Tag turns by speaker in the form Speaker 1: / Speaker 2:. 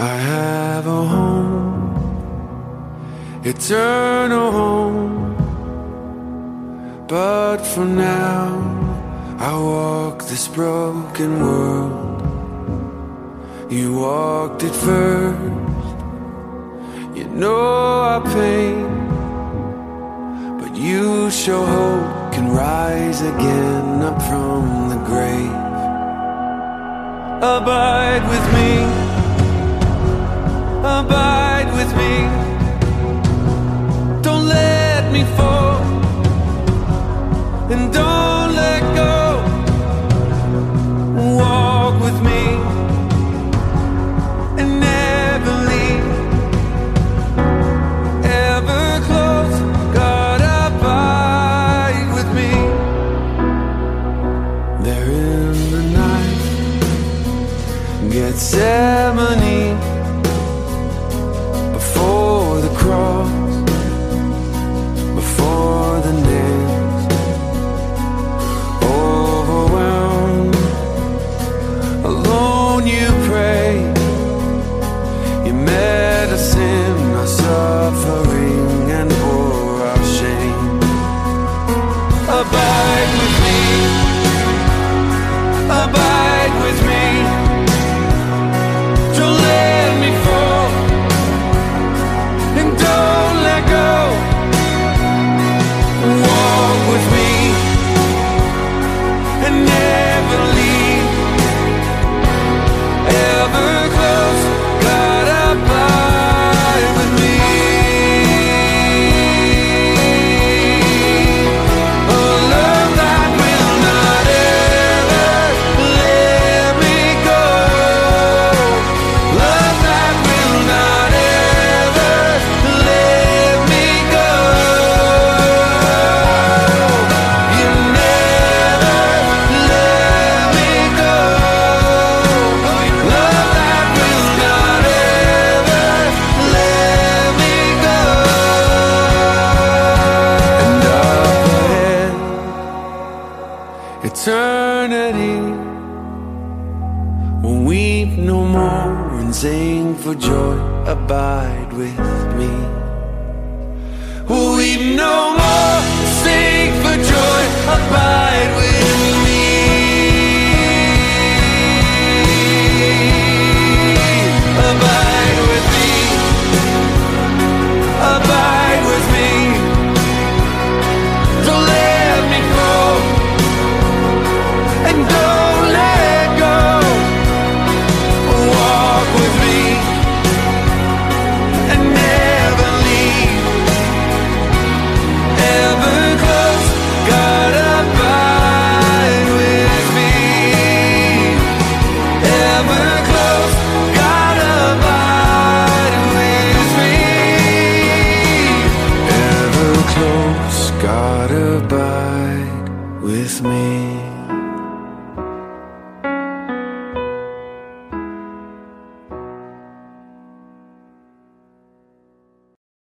Speaker 1: I have a home, eternal home. But for now, I walk this broken world. You walked it first, you know our pain. But you show hope can rise again up from the grave. Abide with me. Gethsemane. ready. We'll weep no more and sing for joy. Abide with me. We'll weep no more, sing for joy. Abide. God abide with me.